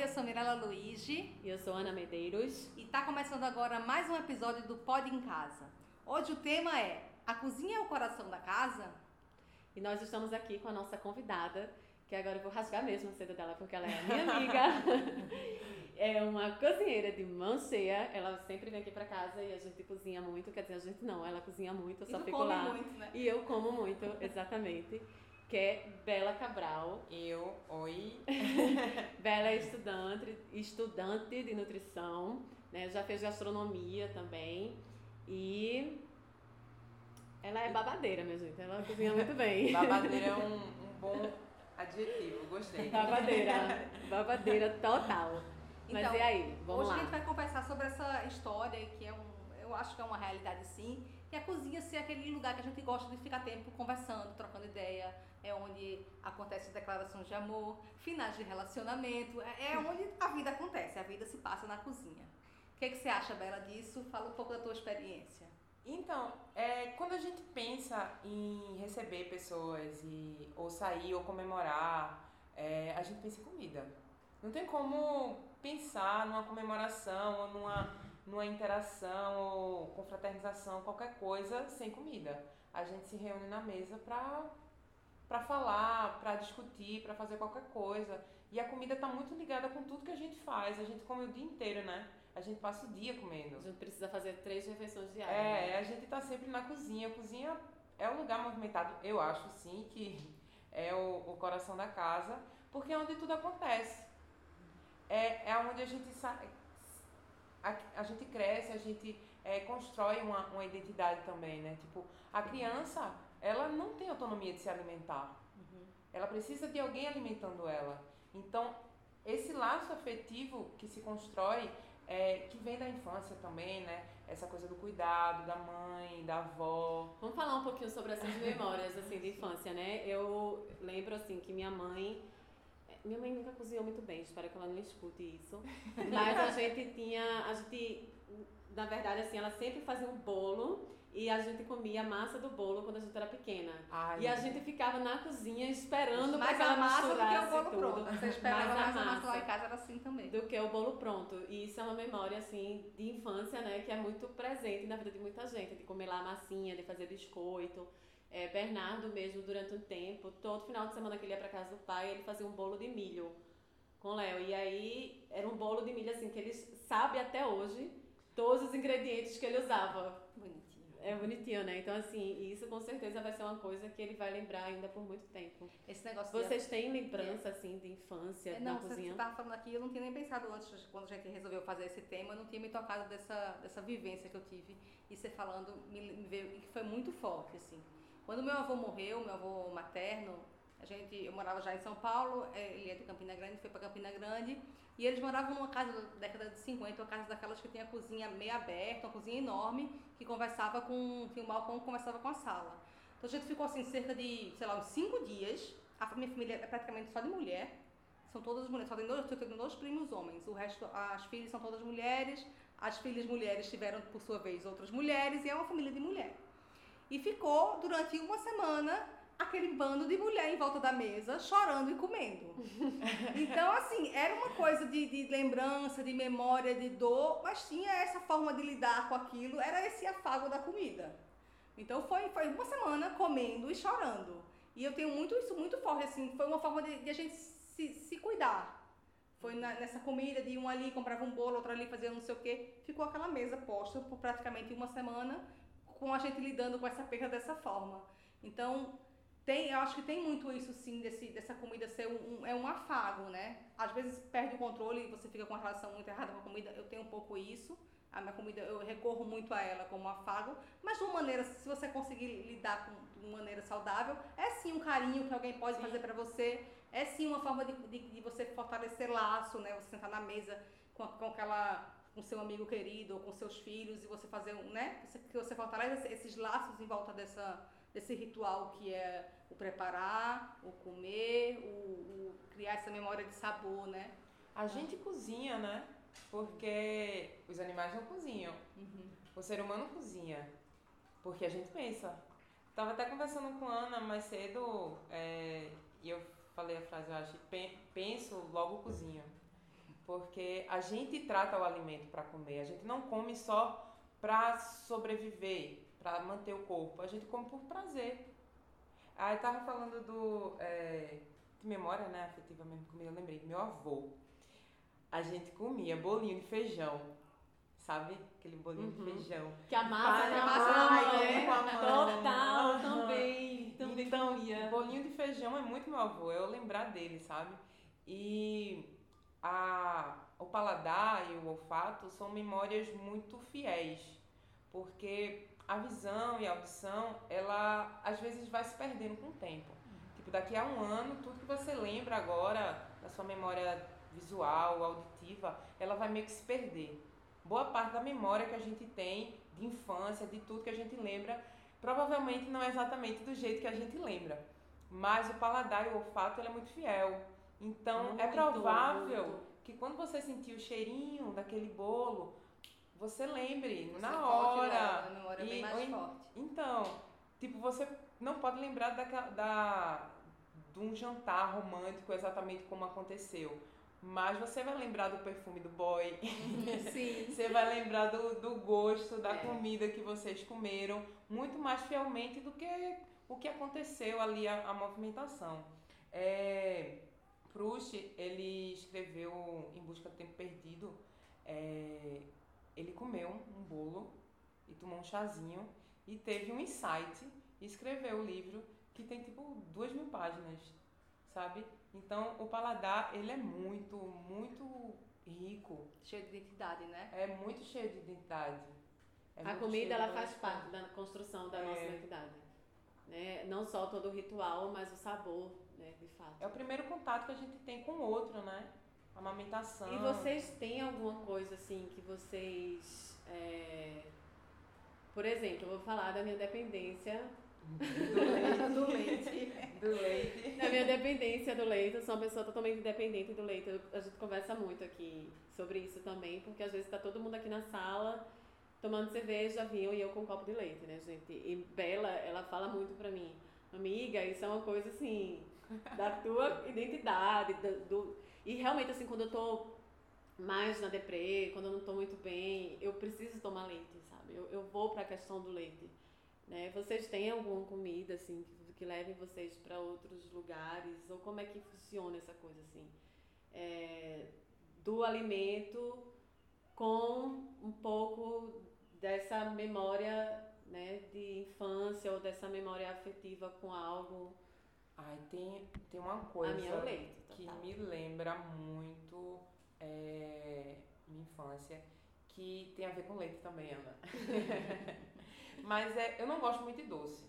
Oi, eu sou Mirella Luigi. E eu sou Ana Medeiros. E tá começando agora mais um episódio do Pod em Casa. Hoje o tema é A cozinha é o coração da casa? E nós estamos aqui com a nossa convidada, que agora eu vou rasgar mesmo a seda dela, porque ela é minha amiga. é uma cozinheira de mão cheia. Ela sempre vem aqui pra casa e a gente cozinha muito. Quer dizer, a gente não, ela cozinha muito, eu só e fico lá. muito, né? E eu como muito, exatamente. Que é Bela Cabral. Eu, oi. Bela é estudante, estudante de nutrição, né? Já fez gastronomia também. E ela é babadeira, minha gente. Ela cozinha muito bem. Babadeira é um, um bom adjetivo, gostei. Babadeira. Babadeira total. Mas Então, e aí? Vamos Hoje lá. a gente vai conversar sobre essa história que é um, eu acho que é uma realidade sim, que a cozinha ser aquele lugar que a gente gosta de ficar tempo conversando, trocando ideia, é onde acontecem declarações de amor, finais de relacionamento, é, é onde a vida acontece, a vida se passa na cozinha. O que, que você acha, Bela, disso? Fala um pouco da tua experiência. Então, é, quando a gente pensa em receber pessoas e, ou sair ou comemorar, é, a gente pensa em comida. Não tem como pensar numa comemoração ou numa, numa interação ou confraternização, qualquer coisa, sem comida. A gente se reúne na mesa pra, pra falar, pra discutir, pra fazer qualquer coisa. E a comida tá muito ligada com tudo que a gente faz. A gente come o dia inteiro, né? A gente passa o dia comendo. A gente precisa fazer três refeições diárias. É, né? a gente tá sempre na cozinha. A cozinha é um lugar movimentado, eu acho sim, que é o, o coração da casa, porque é onde tudo acontece. É, é onde a gente sa- a, a gente cresce, a gente é, constrói uma, uma identidade também, né? Tipo, a criança, ela não tem autonomia de se alimentar. Ela precisa de alguém alimentando ela. Então, esse laço afetivo que se constrói, é, que vem da infância também, né? Essa coisa do cuidado, da mãe, da avó. Vamos falar um pouquinho sobre essas memórias assim de infância, né? Eu lembro assim que minha mãe minha mãe nunca cozinhou muito bem, espero que ela não escute isso. Mas a gente tinha, a gente na verdade assim, ela sempre fazia um bolo e a gente comia a massa do bolo quando a gente era pequena. Ai, E a gente ficava na cozinha esperando para que a ela massa do que o bolo tudo. pronto. Você esperava Mais a mais a massa lá massa. em casa, era assim também. do que o bolo pronto. E isso é uma memória, assim, de infância, né? Que é muito presente na vida de muita gente. De comer lá a massinha, de fazer biscoito. É, Bernardo mesmo, durante um tempo, todo final de semana que ele ia pra casa do pai, ele fazia um bolo de milho com Léo. E aí, era um bolo de milho, assim, que ele sabe até hoje todos os ingredientes que ele usava. Bonitinho. É bonitinho, né? Então, assim, isso com certeza vai ser uma coisa que ele vai lembrar ainda por muito tempo. Esse negócio de Vocês têm lembrança, assim, de infância É, na não, você cozinha? estava falando aqui, eu não tinha nem pensado antes, quando a gente resolveu fazer esse tema, eu não tinha me tocado dessa, dessa vivência que eu tive. E você falando, me, me veio, que foi muito forte, assim. Quando meu avô morreu, meu avô materno, a gente, eu morava já em São Paulo, eh, ele é de Campina Grande, foi para Campina Grande, e eles moravam numa casa da década de 50, uma casa daquelas que tinha a cozinha meio aberta, uma cozinha enorme, que conversava com, tinha um balcão que conversava com a sala. Então a gente ficou assim cerca de, sei lá, uns cinco dias, a minha família é praticamente só de mulher, são todas mulheres, só tem dois, tenho dois primos homens, o resto, as filhas são todas mulheres, as filhas mulheres tiveram, por sua vez, outras mulheres, e é uma família de mulher. E ficou, durante uma semana, aquele bando de mulher em volta da mesa, chorando e comendo. Então, assim, era uma coisa de, de lembrança, de memória, de dor, mas tinha essa forma de lidar com aquilo, era esse afago da comida. Então, foi, foi uma semana comendo e chorando. E eu tenho muito isso muito forte, assim, foi uma forma de, de a gente se, se cuidar. Foi na- nessa comida de um ali comprava um bolo, outro ali fazia não sei o quê. Ficou aquela mesa posta por praticamente uma semana com a gente lidando com essa perda dessa forma. Então, tem, eu acho que tem muito isso sim, desse, dessa comida ser um, um- é um afago, né? Às vezes perde o controle e você fica com uma relação muito errada com a comida. Eu tenho um pouco isso. A minha comida, eu recorro muito a ela como um afago, mas de uma maneira, se você conseguir lidar com de uma maneira saudável, é sim um carinho que alguém pode Sim. fazer pra você, é sim uma forma de, de, de você fortalecer laço, né? Você sentar na mesa com, com aquela com seu amigo querido ou com seus filhos e você fazer um, né? Você, que você fortalece esses laços em volta dessa, desse ritual que é o preparar, o comer, o, o criar essa memória de sabor, né? A gente cozinha, né? Porque os animais não cozinham. Uhum. O ser humano cozinha porque a gente pensa. Tava até conversando com a Ana mais cedo é, e eu falei a frase, eu acho, penso, logo cozinho. Porque a gente trata o alimento para comer, a gente não come só para sobreviver, para manter o corpo, a gente come por prazer. Aí tava falando do. É, de memória, né? Afetiva mesmo comigo, eu lembrei. Meu avô. A gente comia bolinho de feijão. Sabe? Aquele bolinho uhum. de feijão. Que a massa é a massa né? Total, também. Também então, comia. bolinho de feijão é muito meu avô. Eu lembrar dele, sabe? E a, o paladar e o olfato são memórias muito fiéis. Porque a visão e a audição, ela às vezes vai se perdendo com o tempo. Tipo, daqui a um ano, tudo que você lembra agora da sua memória visual, auditiva, ela vai meio que se perder. Boa parte da memória que a gente tem de infância, de tudo que a gente lembra, provavelmente não é exatamente do jeito que a gente lembra. Mas o paladar e o olfato ele é muito fiel. Então, é muito, é provável muito. que quando você sentir o cheirinho daquele bolo, você lembre você na hora. a memória é bem mais forte. Então, tipo, você não pode lembrar da, da, de um jantar romântico exatamente como aconteceu. Mas você vai lembrar do perfume do boy. Sim. você vai lembrar do, do gosto da é. comida que vocês comeram muito mais fielmente do que o que aconteceu ali, a, a movimentação. É, Proust, ele escreveu Em Busca do Tempo Perdido. É, ele comeu um bolo e tomou um chazinho e teve um insight e escreveu o livro que tem tipo duas mil páginas, sabe? Então o paladar ele é muito, muito rico. Cheio de identidade, né? É muito cheio de identidade. É a comida ela faz parte da construção da é. nossa identidade. Né? Não só todo o ritual, mas o sabor, né? de fato. É o primeiro contato que a gente tem com o outro, né? amamentação. E vocês têm alguma coisa assim que vocês. É... Por exemplo, eu vou falar da minha dependência. Do leite. do leite. Da minha dependência do leite. Eu sou uma pessoa totalmente dependente do leite. A gente conversa muito aqui sobre isso também, porque às vezes está todo mundo aqui na sala tomando cerveja, vinho e eu com um copo de leite, né, gente? E Bela, ela fala muito pra mim, amiga, isso é uma coisa assim, da tua identidade, do, do e realmente, assim, quando eu tô mais na deprê, quando eu não tô muito bem, eu preciso tomar leite, sabe? Eu, eu vou para a questão do leite. Né? Vocês têm alguma comida, assim, que, que leve vocês para outros lugares? Ou como é que funciona essa coisa, assim? É, do alimento com um pouco dessa memória né, de infância ou dessa memória afetiva com algo Ai, tem, tem uma coisa é leite, que me lembra muito é, minha infância, que tem a ver com leite também, Ana. mas é, eu não gosto muito de doce.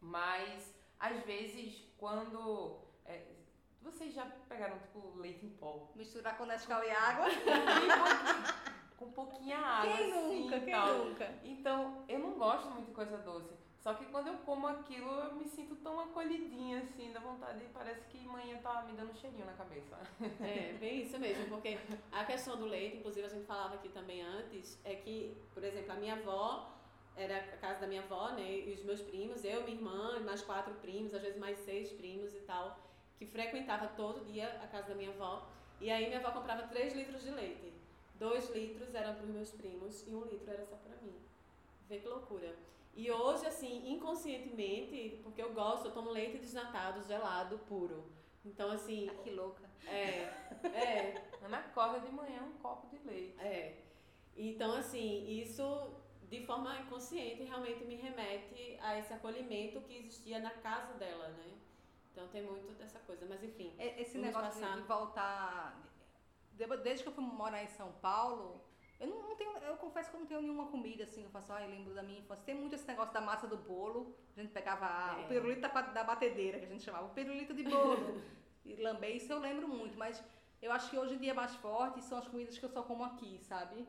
Mas às vezes quando. É, vocês já pegaram tipo leite em pó? Misturar com Nescau e água? com pouquinha água. Quem assim, nunca? Quem tal. nunca? Então, eu não gosto muito de coisa doce. Só que quando eu como aquilo, eu me sinto tão acolhidinha, assim, da vontade. Parece que manhã tá me dando um cheirinho na cabeça. É, bem isso mesmo, porque a questão do leite, inclusive a gente falava aqui também antes, é que, por exemplo, a minha avó, era a casa da minha avó, né, e os meus primos, eu, minha irmã, mais quatro primos, às vezes mais seis primos e tal, que frequentava todo dia a casa da minha avó. E aí minha avó comprava três litros de leite. Dois litros eram para os meus primos e um litro era só para mim. Vê que loucura. E hoje, assim, inconscientemente, porque eu gosto, eu tomo leite desnatado, gelado, puro. Então, assim. Ah, que louca. É. É. Ana acorda de manhã um copo de leite. É. Então, assim, isso de forma inconsciente realmente me remete a esse acolhimento que existia na casa dela, né? Então tem muito dessa coisa, mas enfim. Esse negócio passar... de voltar. Desde que eu fui morar em São Paulo, eu não, não, tenho, eu confesso que eu não tenho nenhuma comida assim, eu faço, ah, eu lembro da minha infância. Tem muito esse negócio da massa do bolo. A gente pegava é. o pirulito da, da batedeira, que a gente chamava, o pirulito de bolo. e lamber, isso eu lembro muito, mas eu acho que hoje em dia é mais forte são as comidas que eu só como aqui, sabe?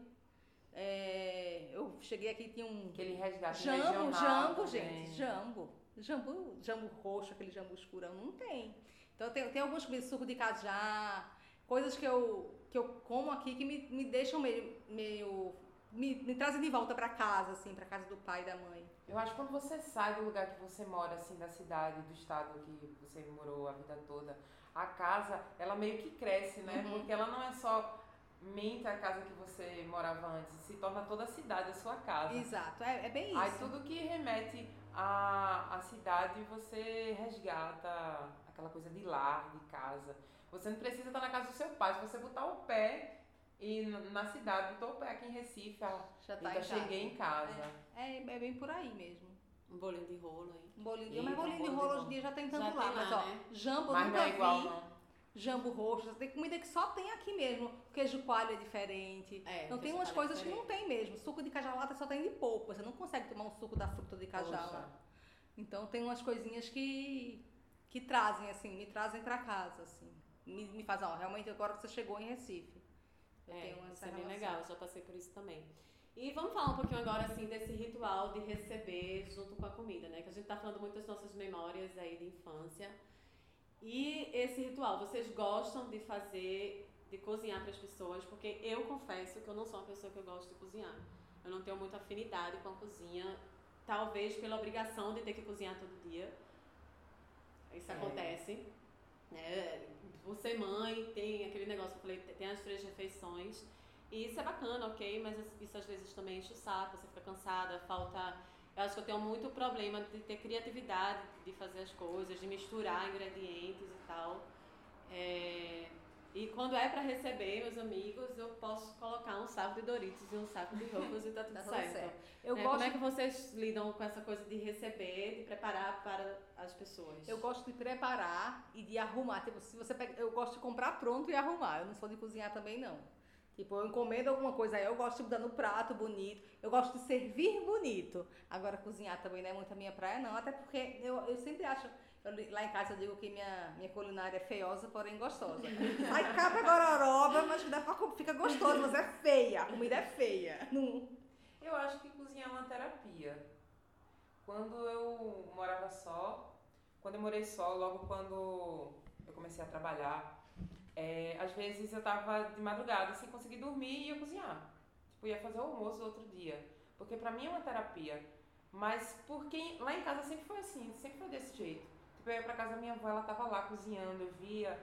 É, eu cheguei aqui tinha um. Aquele resgate jambo, regional jambo, gente, jambo. Jambu, jambu roxo, aquele jambu escurão, não tem. Então tem, tem algumas comidas, suco de cajá, coisas que eu que eu como aqui que me, me deixam meio, meio me, me trazem de volta para casa, assim, para casa do pai e da mãe. Eu acho que quando você sai do lugar que você mora, assim, da cidade, do estado que você morou a vida toda, a casa, ela meio que cresce, né? Uhum. Porque ela não é só mente a casa que você morava antes, se torna toda a cidade a sua casa. Exato, é, é bem isso. Aí tudo que remete à, à cidade, você resgata aquela coisa de lar, de casa. Você não precisa estar na casa do seu pai, se você botar o pé e na cidade, botou o pé aqui em Recife, ah, Já tá eita, em cheguei em casa. É, é bem por aí mesmo. Um bolinho de rolo aí. Um bolinho Eita, mas bolinho de rolo hoje em dia já tem Já tanto lá. tem Mas lá, ó, né? jambo Mas nunca não é igual, vi. não. Jambo roxo, tem comida que só tem aqui mesmo. Queijo coalho é diferente. É, não tem umas é coisas que não tem mesmo. Suco de cajalata só tem de polpa. Você não consegue tomar um suco da fruta de cajala. Então tem umas coisinhas que que trazem assim, me trazem pra casa assim. Me, me fazem, ó, realmente agora que você chegou em Recife. Eu É, tenho essa isso é bem relação. legal, eu já passei por isso também. E vamos falar um pouquinho agora, assim, desse ritual de receber junto com a comida, né? Que a gente tá falando muito das nossas memórias aí de infância. E esse ritual, vocês gostam de fazer, de cozinhar para as pessoas? Porque eu confesso que eu não sou uma pessoa que eu gosto de cozinhar. Eu não tenho muita afinidade com a cozinha, talvez pela obrigação de ter que cozinhar todo dia. Isso É. acontece. Né? Você mãe, tem aquele negócio que eu falei, tem as três refeições. E isso é bacana, ok? Mas isso às vezes também enche o saco, você fica cansada, falta. Eu acho que eu tenho muito problema de ter criatividade de fazer as coisas, de misturar ingredientes e tal. É, E quando é pra receber meus amigos, eu posso colocar um saco de Doritos e um saco de Ruffles e tá tudo Tá certo. certo. Eu É, gosto Como é que vocês lidam com essa coisa de receber, de preparar para as pessoas? Eu gosto de preparar e de arrumar. Tipo, se você pega, eu gosto de comprar pronto e arrumar. Eu não sou de cozinhar também não. Tipo, eu encomendo alguma coisa aí, eu gosto de dar no prato bonito. Eu gosto de servir bonito. Agora, cozinhar também não é muito a minha praia, não. Até porque eu, eu sempre acho. Eu- lá em casa eu digo que minha, minha culinária é feiosa, porém gostosa. Aí cabra gororoba, mas dá pra, fica gostoso, mas é feia. A comida é feia. Não, Eu acho que cozinhar é uma terapia. Quando eu morava só, quando eu morei só, logo quando eu comecei a trabalhar, é, às vezes eu tava de madrugada sem conseguir dormir e ia cozinhar. Tipo, ia fazer o almoço outro dia. Porque pra mim é uma terapia. Mas porque lá em casa sempre foi assim, sempre foi desse jeito. Eu ia pra casa da minha avó, ela tava lá cozinhando, eu via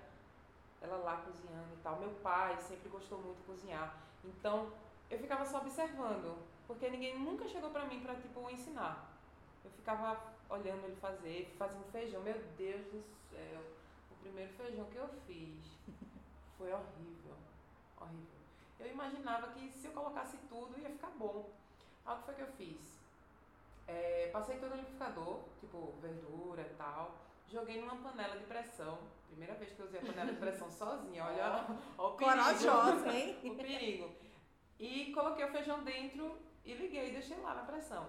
ela lá cozinhando e tal. Meu pai sempre gostou muito de cozinhar. Então, eu ficava só observando, porque ninguém nunca chegou pra mim pra tipo ensinar. Eu ficava olhando ele fazer, um feijão. Meu Deus do céu, o primeiro feijão que eu fiz foi horrível, horrível. Eu imaginava que se eu colocasse tudo ia ficar bom. Aí o que foi que eu fiz? É, passei todo no liquidificador, tipo verdura e tal. Joguei numa panela de pressão. Primeira vez que eu usei a panela de pressão sozinha, olha, o perigo. corajosa, hein? o perigo. E coloquei o feijão dentro e liguei e deixei lá na pressão.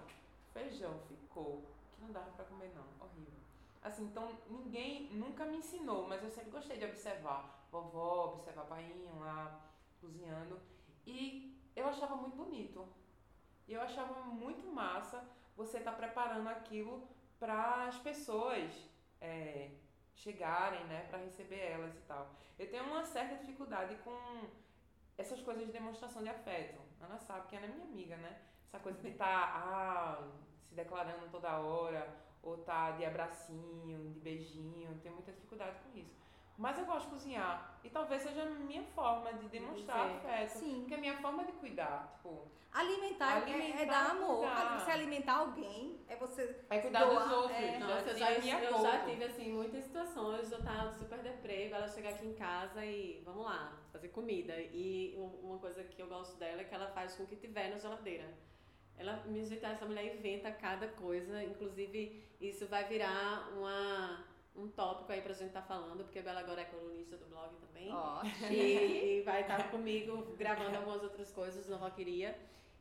Feijão ficou que não dava pra comer não, horrível. Assim, então ninguém nunca me ensinou, mas eu sempre gostei de observar vovó, observar painho lá cozinhando e eu achava muito bonito. E eu achava muito massa você estar preparando aquilo para as pessoas é, chegarem, né, para receber elas e tal. Eu tenho uma certa dificuldade com essas coisas de demonstração de afeto. Ana sabe que ela é minha amiga, né? Essa coisa de estar ah, se declarando toda hora, ou tá de abracinho, de beijinho. Tenho muita dificuldade com isso. Mas eu gosto de cozinhar. E talvez seja a minha forma de demonstrar dizer. afeto. Sim. Porque é a minha forma de cuidar. Tipo, Alimentar, é- é, Alimentar, dar amor. cuidar. Você alimentar alguém é você é cuidar Doar, dos outros. é. Nossa, eu já, minha eu já tive assim muitas situações, eu tava super deprê, ela chegar aqui em casa e vamos lá, fazer comida. E um- uma coisa que eu gosto dela é que ela faz com o que tiver na geladeira. Ela me essa mulher inventa cada coisa, inclusive isso vai virar uma, um tópico aí pra gente estar falando, porque a Bela agora é colunista do blog também. Ó, E, e vai estar comigo gravando algumas outras coisas no Rockeria.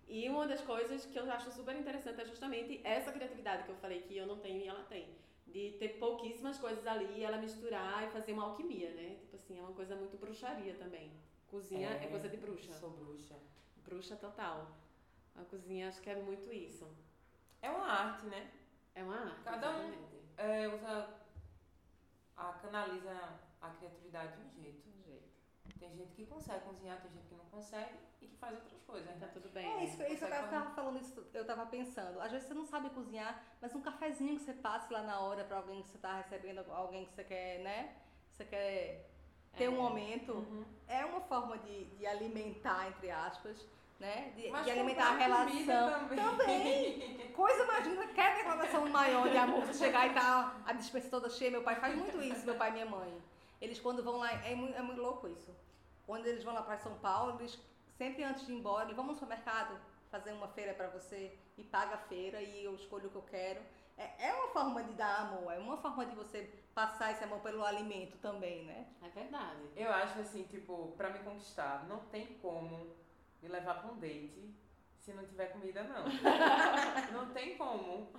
E uma das coisas que eu acho super interessante é justamente essa criatividade que eu falei que eu não tenho e ela tem. De ter pouquíssimas coisas ali e ela misturar e fazer uma alquimia, né? Tipo assim, é uma coisa muito bruxaria também. Cozinha é, coisa de bruxa. Sou bruxa. Bruxa total. A cozinha acho que é muito isso. É uma arte, né? É uma arte. Cada um-. É, usa. A, canaliza a criatividade de um jeito. um jeito. Tem gente que consegue cozinhar, tem gente que não consegue e que faz outras coisas. Tá Né? tudo bem. É isso, isso eu tava falando isso, eu tava pensando. Às vezes você não sabe cozinhar, mas um cafezinho que você passe lá na hora pra alguém que você tá recebendo, alguém que você quer, né? Você quer ter um É. momento, Uhum. é uma forma de, de alimentar, entre aspas, né? De, de alimentar a relação. Também. Coisa, imagina, quer declaração maior de amor, você chegar e tá a dispensa toda cheia. Meu pai faz muito isso, meu pai e minha mãe. Eles quando vão lá, é muito, é muito louco isso. Quando eles vão lá para São Paulo, eles sempre antes de ir embora, eles vão no supermercado fazer uma feira para você e paga a feira e eu escolho o que eu quero. É, é uma forma de dar amor, é uma forma de você passar esse amor pelo alimento também, né? É verdade. Eu acho assim, tipo, pra me conquistar, não tem como me levar pra um date se não tiver comida, não. não tem como.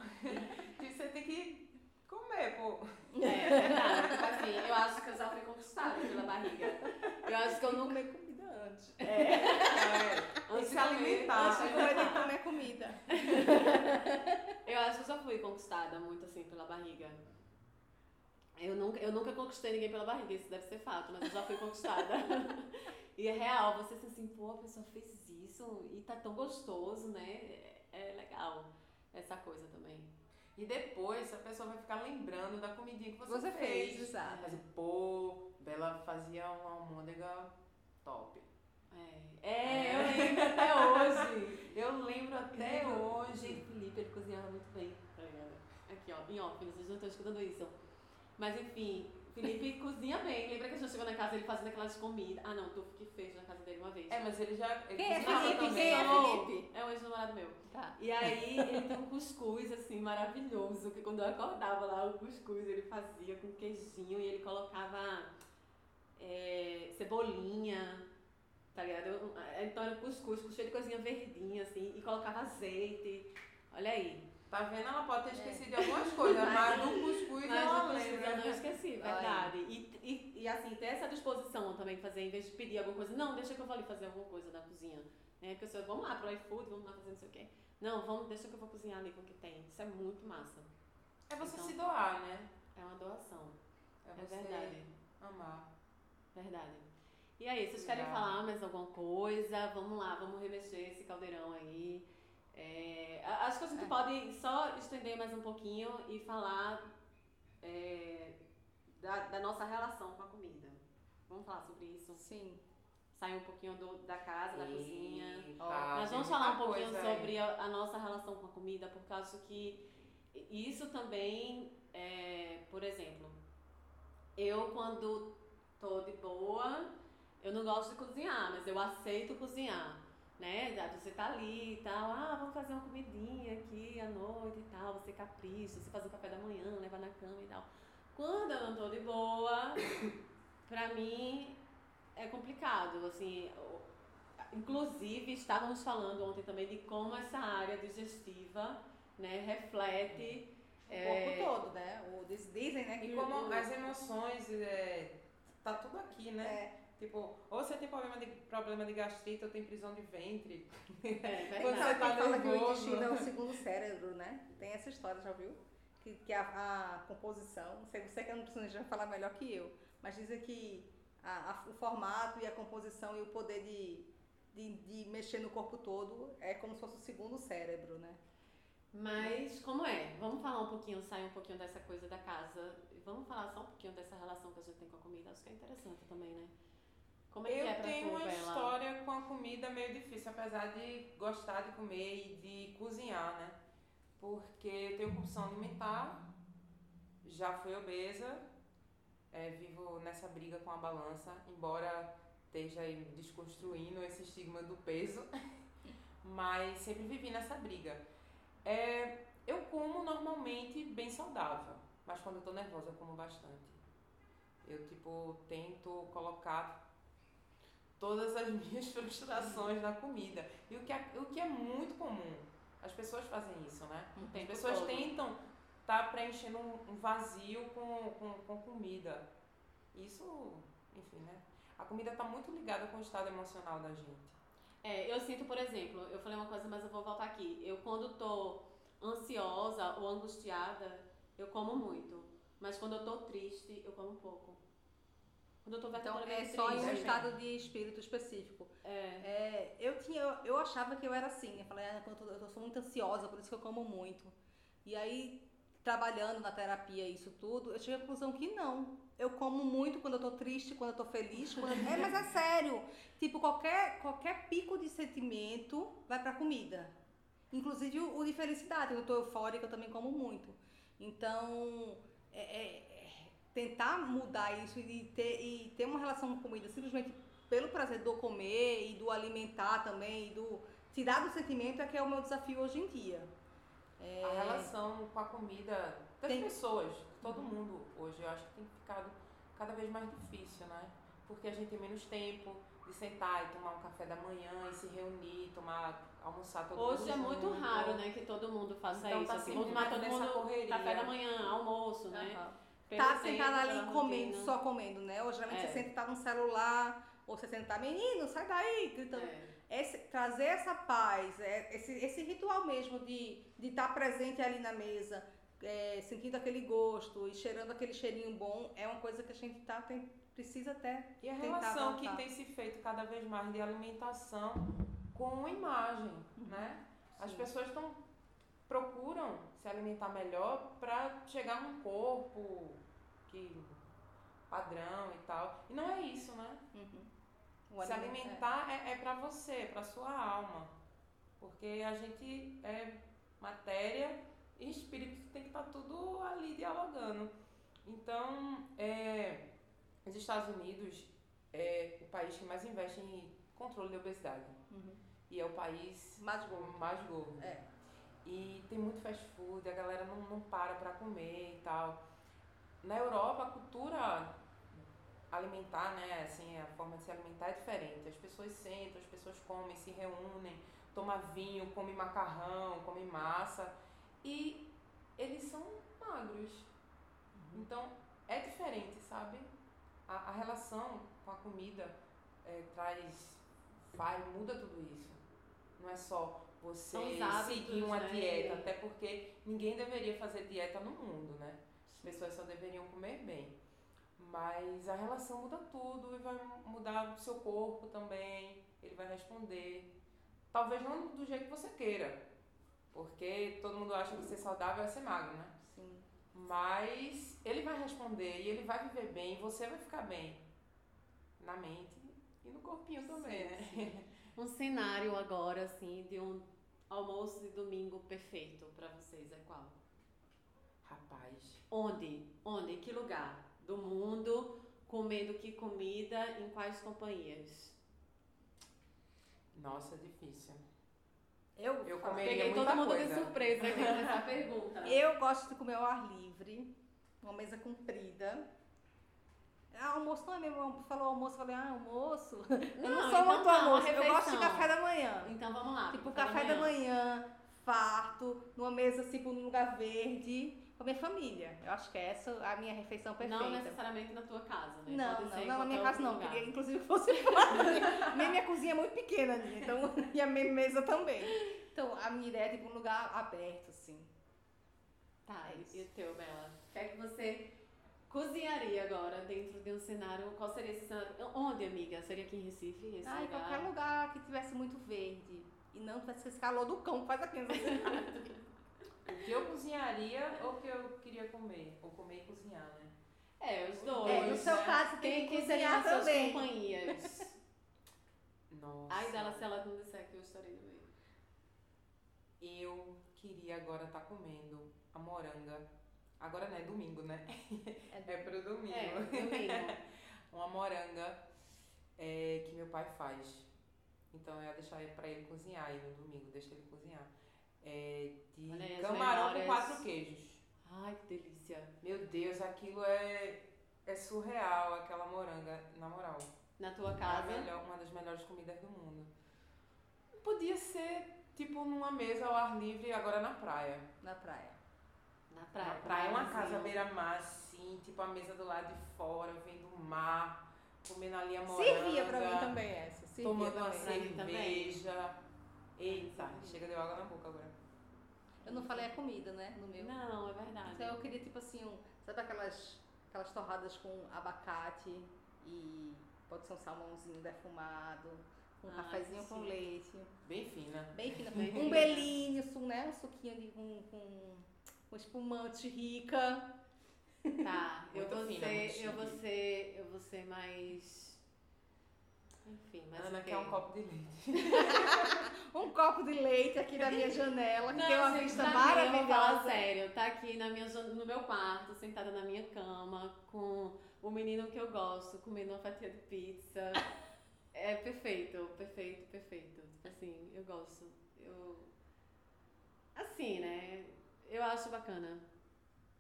E você tem que comer, pô. É verdade. Tipo assim, eu acho que eu já fui conquistada pela barriga. Eu acho que eu nunca. Comer comida antes. É, tem Antes se alimentar. Antes de comer, tem que comer comida. Eu acho que eu já fui conquistada muito assim pela barriga. Eu nunca, eu nunca conquistei ninguém pela barriga, isso deve ser fato, mas eu já fui conquistada. e é real, você se assim, pô, a pessoa fez isso e tá tão gostoso, né? É, é legal essa coisa também. E depois a pessoa vai ficar lembrando da comidinha que você, Você fez, exato. Mas, pô, Bela fazia uma almôndega top. É, é, eu lembro até hoje. Eu lembro até Gente, hoje. Felipe, ele cozinhava muito bem? Aqui, ó, em off, vocês não estão escutando isso. Mas enfim, Felipe cozinha bem. Lembra que a gente chegou na casa dele fazendo aquelas comidas? Ah, não, tu que fez na casa dele uma vez. É, mas ele já. Ele Quem é cozinhava Felipe? também. Quem é Felipe? É um ex-namorado meu. Tá. E aí ele tem um cuscuz assim maravilhoso, que quando eu acordava lá, o cuscuz ele fazia com queijinho e ele colocava é, cebolinha, tá ligado? Eu- Então era um cuscuz com cheio de coisinha verdinha assim, e colocava azeite. Olha aí. Tá vendo? Ela pode ter esquecido de algumas coisas, mas no cuscuz Mas ela lembra. eu não esqueci, Olha aí. verdade. E, e, e assim, ter essa disposição também, fazer, em vez de pedir alguma coisa, não, deixa que eu vou ali fazer alguma coisa na cozinha. Né? Porque você, vamos lá pro iFood, vamos lá fazer não sei o quê. Não, vamos, deixa que eu vou cozinhar ali com o que tem. Isso é muito massa. É você Então- se doar, né? É uma doação. É, É, verdade. amar. Verdade. E aí, vocês querem falar mais alguma coisa? Vamos lá, vamos remexer esse caldeirão aí. É, acho que a gente É. pode só estender mais um pouquinho e falar é, da, da nossa relação com a comida. Vamos falar sobre isso? Sim. Sair um pouquinho do, da casa, da cozinha. Nós tem vamos falar um pouquinho sobre a, a nossa relação com a comida, porque eu acho que isso também, é, por exemplo, eu quando tô de boa, eu não gosto de cozinhar, mas eu aceito cozinhar. Né? Já Você tá ali e tal, ah, vamos fazer uma comidinha aqui à noite e tal, você capricha, você faz o café da manhã, leva na cama e tal. Quando eu não tô de boa, pra mim é complicado, assim, Inclusive, estávamos falando ontem também de como essa área digestiva né, reflete. O é, corpo todo, né? O, diz- dizem, né? E como as emoções, é, tá tudo aqui, né? É, Tipo, ou você tem problema de, problema de gastrite ou tem prisão de ventre. É, Quando você tá fala que o intestino é o segundo cérebro, né? Tem essa história, já viu? Que, que a, a composição, não sei, você que é nutricionista vai falar melhor que eu, mas dizem que a- a- o formato e a composição e o poder de, de, de mexer no corpo todo é como se fosse o segundo cérebro, né? Mas como é? Vamos falar um pouquinho, sair um pouquinho dessa coisa da casa. Vamos falar só um pouquinho dessa relação que a gente tem com a comida. Acho que é interessante também, né? Como é que Eu é pra tenho tu, uma Bela? história com a comida meio difícil, apesar de gostar de comer e de cozinhar, né? Porque eu tenho compulsão alimentar, já fui obesa, é, vivo nessa briga com a balança, embora esteja aí desconstruindo esse estigma do peso, mas sempre vivi nessa briga. É, eu como normalmente bem saudável, mas quando eu tô nervosa eu como bastante. Eu, tipo, tento colocar todas as minhas frustrações na comida. E o que é, o que é muito comum. As pessoas fazem isso, né? Um As pessoas todo. tentam tá preenchendo um, vazio com, com, com comida. Isso, enfim, né? A comida tá muito ligada com o estado emocional da gente. É, eu sinto, por exemplo, eu falei uma coisa, mas eu vou voltar aqui. Eu quando tô ansiosa ou angustiada, eu como muito. Mas quando eu tô triste, eu como pouco. Quando eu tô Então é só em um estado de espírito específico. É. É, eu tinha, eu, achava que eu era assim. Eu falei, ah, eu, tô- eu sou muito ansiosa, por isso que eu como muito. E aí, trabalhando na terapia isso tudo, eu cheguei à conclusão que não. Eu como muito quando eu tô triste, quando eu tô feliz. Quando É, mas é sério. Tipo, qualquer, qualquer pico de sentimento vai pra comida. Inclusive o, o de felicidade. Quando eu tô eufórica, eu também como muito. Então, é- é tentar mudar isso e ter, e ter uma relação com comida simplesmente pelo prazer do comer e do alimentar também, e do tirar do sentimento é que é o meu desafio hoje em dia. A relação com a comida das Tem- pessoas, todo mundo hoje, eu acho que tem ficado cada vez mais difícil, né? Porque a gente tem menos tempo de sentar e tomar um café da manhã e se reunir, tomar, almoçar todo mundo. Hoje é muito junto. raro, né, que todo mundo faça Então isso. tá assim, tomar todo mundo correria. café da manhã, almoço, né? Aham. Tá tempo, sentado ali comendo, rotina. só comendo, né? Ou geralmente É. você senta e tá no celular, ou você senta, menino, sai daí, gritando. É. Esse- trazer essa paz, é, esse, esse ritual mesmo de estar presente ali na mesa, é, sentindo aquele gosto e cheirando aquele cheirinho bom, é uma coisa que a gente tá, tem, precisa até E a relação que tem se feito cada vez mais de alimentação com imagem, né? As Sim. pessoas estão procuram se alimentar melhor para chegar num corpo que padrão e tal. E não é isso, né? Uhum. Se alimentar é, é para você, para sua alma. Porque a gente é matéria e espírito tem que estar tudo ali dialogando. Então, é, os Estados Unidos é o país que mais investe em controle de obesidade. Uhum. E é o país Mais gordo. mais gordo. É. E tem muito fast food, a galera não, não para pra comer e tal. Na Europa, a cultura alimentar, né, assim, a forma de se alimentar é diferente. As pessoas sentam, as pessoas comem, se reúnem, tomam vinho, comem macarrão, comem massa. E eles são magros. Então, é diferente, sabe? A, a relação com a comida é, traz, faz, muda tudo isso. Não é só você hábitos, seguir uma né? dieta, até porque ninguém deveria fazer dieta no mundo, né? As pessoas só deveriam comer bem. Mas a relação muda tudo e vai mudar o seu corpo também, ele vai responder. Talvez não do jeito que você queira, porque todo mundo acha que ser saudável é ser magro, né? Sim. Mas ele vai responder e ele vai viver bem e você vai ficar bem. Na mente e no corpinho também, né? Um cenário agora, assim, de um almoço de domingo perfeito pra vocês é qual? Rapaz, Onde? Onde? Em que lugar? Do mundo? Comendo que comida? Em quais companhias? nossa, é difícil. Eu, Eu comeria Peguei muita todo mundo coisa. de surpresa aqui nessa pergunta. Eu gosto de comer ao ar livre, uma mesa comprida. Ah, almoço não é mesmo. Falou almoço, falei, ah, almoço. Eu não, Não, sou então muito tá, almoço, eu gosto de café da manhã. Então vamos lá. Tipo, café da manhã, farto, numa mesa, tipo, num lugar verde, com a minha família. Eu acho que é essa a minha refeição perfeita. Não necessariamente na tua casa, né? Não, Pode não, não, na minha casa não. outro Queria, inclusive, que fosse fora. Nem minha cozinha é muito pequena, né? então, e a minha mesa também. Então, a minha ideia é tipo um lugar aberto, assim. Tá, É e- isso. e o teu, Bela? O que é que você cozinharia agora dentro de um cenário? Qual seria esse cenário? Onde, amiga? Seria aqui em Recife? Esse Ah, em qualquer lugar que tivesse muito verde. E não tivesse esse calor do cão que faz aqui. O que eu cozinharia ou o que eu queria comer? Ou comer e cozinhar, né? É, os dois. É, no seu caso, Quem, tem que cozinhar as suas também. companhias? Nossa. Ai dela, se ela não disser que eu estarei no meio. Eu queria agora estar comendo a moranga. Agora não é domingo, né? É pro domingo. É, domingo. Uma moranga é, que meu pai faz. Então eu ia deixar ele pra ele cozinhar aí no domingo, deixa ele cozinhar. É, de Olha camarão com quatro queijos. Ai, que delícia. Meu Deus, aquilo é, é surreal, aquela moranga, na moral. Na tua É casa? melhor- uma das melhores comidas do mundo. Podia ser, tipo, numa mesa ao ar livre, agora na praia. Na praia. Na praia. na praia, uma praiazinha. casa beira-mar, assim, tipo, a mesa do lado de fora, vendo o mar, comendo ali a moranga. Servia pra mim também essa. Servia Tomando uma também. Também. cerveja. Eita, chega de água na boca agora. Eu não falei a comida, né? No meu. Não, é verdade. Então eu queria, tipo assim, um, sabe aquelas, aquelas torradas com abacate E pode ser um salmãozinho defumado, um Ai, cafezinho que com leite. Bem fina. Bem fina. Bem um belinho, né? Um suquinho de, com, com, com espumante rica. Tá, eu vou fina, ser, eu vou ser, eu vou ser mais. Enfim, mais. Ana o quê? quer um copo de leite. Um copo de leite aqui da minha janela, que tem uma gente, vista tá maravilhosa. sério, tá aqui na minha, no meu quarto, sentada na minha cama, com o menino que eu gosto, comendo uma fatia de pizza. É perfeito, perfeito, perfeito. Assim, eu gosto. Eu. Eu acho bacana.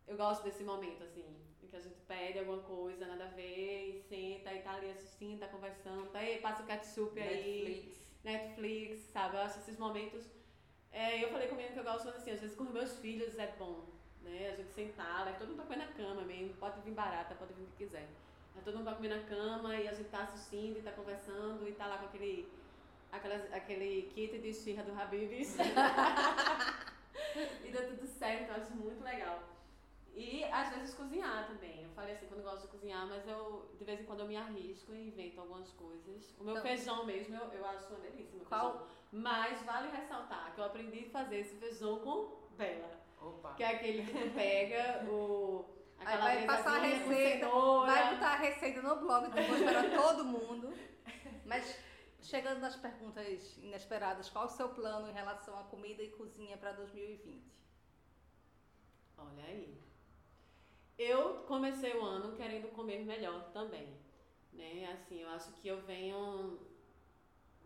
Eu gosto desse momento, assim, em que a gente pede alguma coisa, nada a ver, e senta e tá ali assistindo, tá conversando, tá aí, passa o ketchup aí. Netflix. Netflix, sabe? Eu acho esses momentos. É, eu falei comigo que eu gosto assim, às vezes com os meus filhos é bom, né? A gente sentar, todo mundo vai comer na cama mesmo, pode vir barata, pode vir o que quiser. Mas todo mundo vai comer na cama e a gente tá assistindo e tá conversando e tá lá com aquele, aquelas, aquele kit de esfirra do Habib's. e deu tudo certo, eu acho muito legal. E às vezes cozinhar também. Eu falei assim, quando eu gosto de cozinhar, mas eu de vez em quando eu me arrisco e invento algumas coisas. O meu Então- feijão mesmo, eu, eu acho uma delícia. meu Qual- feijão. Mas vale ressaltar que eu aprendi a fazer esse feijão com Bela. Opa. Que é aquele que tu pega o. A Aí vai passar a receita. Vai botar a receita no blog depois para todo mundo. Mas chegando nas perguntas inesperadas, qual o seu plano em relação à comida e cozinha para 2020? Olha aí. Eu comecei o ano querendo comer melhor também, né? Assim, eu acho que eu venho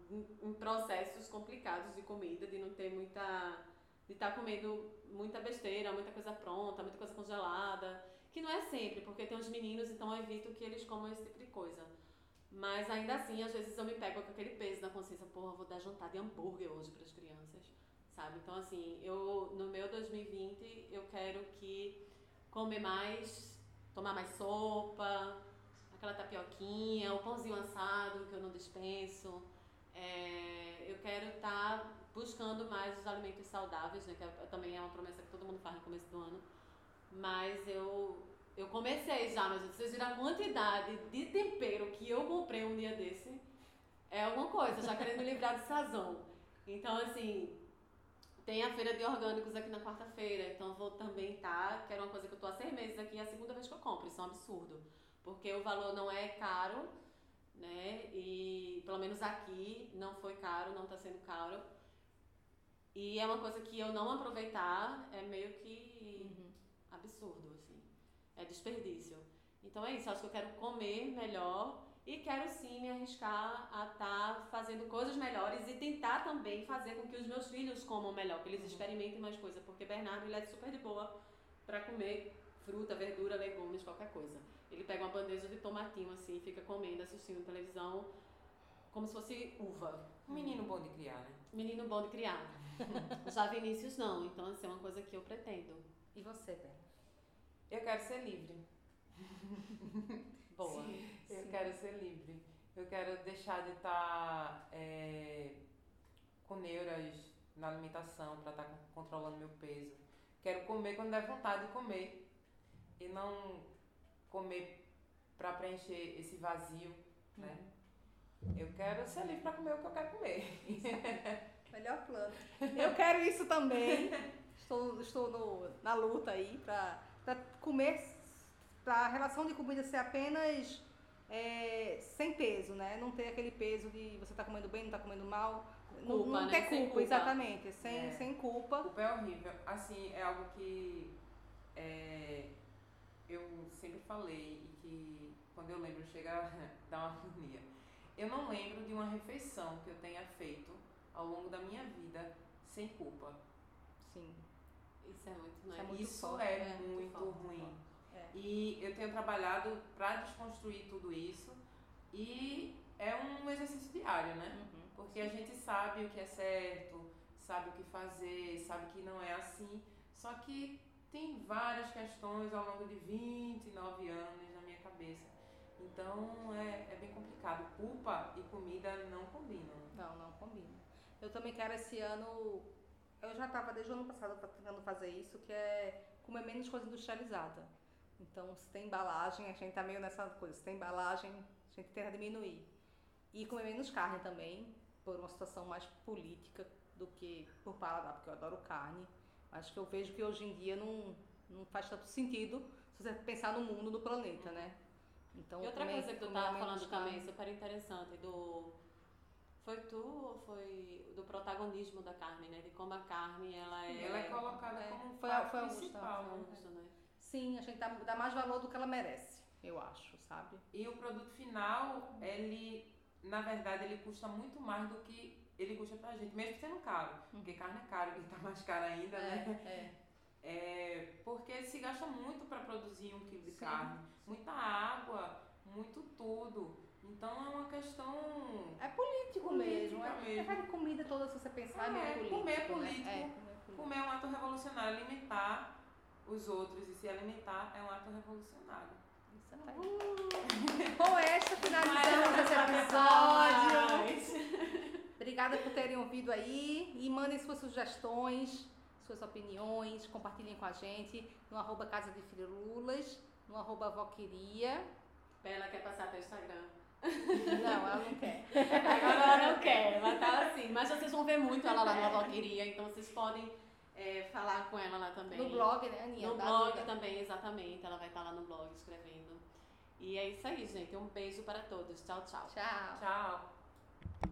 em, processos complicados de comida, de não ter muita de estar comendo muita besteira, muita coisa pronta, muita coisa congelada, que não é sempre, porque tem uns meninos, então eu evito que eles comam esse tipo de coisa. Mas ainda assim, às vezes eu me pego com aquele peso na consciência, porra, vou dar jantar de hambúrguer hoje para as crianças, sabe? Então assim, eu no meu 2020 eu quero que comer mais, tomar mais sopa, aquela tapioquinha, o pãozinho assado que eu não dispenso. É, eu quero estar buscando mais os alimentos saudáveis, né, que é- também é uma promessa que todo mundo faz no começo do ano. Mas eu eu comecei já, mas vocês viram a quantidade de tempero que eu comprei um dia desse. É alguma coisa, já querendo me livrar de sazão. Então, assim, tem a feira de orgânicos aqui na quarta-feira, então vou também estar, que era uma coisa que eu tô há seis meses aqui, é a segunda vez que eu compro, isso é um absurdo. Porque o valor não é caro, né? E pelo menos aqui não foi caro, não tá sendo caro. E é uma coisa que eu não aproveitar é meio que absurdo, assim. É desperdício. Então é isso, acho que eu quero comer melhor e quero sim me arriscar a estar fazendo coisas melhores e tentar também fazer com que os meus filhos comam melhor, que eles experimentem mais coisa, porque Bernardo ele é super de boa para comer fruta, verdura, legumes, qualquer coisa. Ele pega uma bandeja de tomatinho assim, e fica comendo, assistindo televisão, como se fosse uva. Um menino bom de criar, né? Menino bom de criar. Já Vinícius não, então assim, é uma coisa que eu pretendo. E você, Bela? Eu quero ser livre. Boa. Eu quero ser livre. Eu quero deixar de estar com neuras na alimentação para estar controlando meu peso. Quero comer quando der vontade de comer e não comer para preencher esse vazio, né? Eu quero ser livre para comer o que eu quero comer. Melhor plano. Eu quero isso também. Estou, estou no, na luta aí para comer, para a relação de comida ser apenas é, sem peso, né? Não ter aquele peso de você tá comendo bem, não tá comendo mal. não, Culpa, não né? ter culpa, culpa. exatamente. Sem, É. sem culpa. Pé é horrível. Assim, é algo que é, eu sempre falei e que quando eu lembro chega a dar uma agonia. Eu não lembro de uma refeição que eu tenha feito ao longo da minha vida sem culpa. Sim. Isso é muito, Isso né? é muito Isso forte, é né? muito, forte, ruim. É. E eu tenho trabalhado para desconstruir tudo isso e é um exercício diário, né? Uhum. Porque a gente sabe o que é certo, sabe o que fazer, sabe que não é assim. Só que tem várias questões ao longo de 29 anos na minha cabeça. Então é, é bem complicado. Culpa e comida não combinam. Não, não combina. Eu também quero esse ano. Eu já estava desde o ano passado tentando fazer isso, que é comer menos coisa industrializada. Então, se tem embalagem, a gente tá meio nessa coisa, se tem embalagem, a gente tenta diminuir. E comer menos carne também, por uma situação mais política do que por paladar, porque eu adoro carne. Acho que eu vejo que hoje em dia não, não faz tanto sentido se você pensar no mundo, no planeta, né? Então, e outra coisa que tu tava falando também, super interessante, do foi tu ou foi do protagonismo da carne, né? De como a carne ela é. Ela é colocada é, como foi, foi principal. Foi Augusta, né? Sim, a gente dá, dá mais valor do que ela merece, eu acho, sabe? E o produto final, ele, na verdade, ele custa muito mais do que ele custa pra gente, mesmo sendo caro. Uhum. Porque carne é caro, e tá mais caro ainda, é, né? É. É, porque se gasta muito para produzir um quilo de sim, carne. Sim. Muita água, muito tudo. Então é uma questão. É político mesmo. É, mesmo. É comida toda, se você pensar, é, é político. Comer é político. Né? É, comer é político. Comer é um ato revolucionário. Alimentar os outros e se alimentar é um ato revolucionário. Isso aí. Uh! Com esta finalizamos esse episódio. Obrigada por terem ouvido aí e mandem suas sugestões, suas opiniões, compartilhem com a gente no arroba Casa de Firulas, no arroba Voqueria. Ela quer passar teu Instagram. Não, ela não quer. Agora ela não quer, mas tá assim. Mas vocês vão ver muito ela lá no Voqueria, então vocês podem é, falar com ela lá também. No blog, né, Aninha? No blog amiga. também, exatamente. Ela vai estar lá no blog escrevendo. E é isso aí, gente. Um beijo para todos. Tchau, tchau. Tchau. Tchau.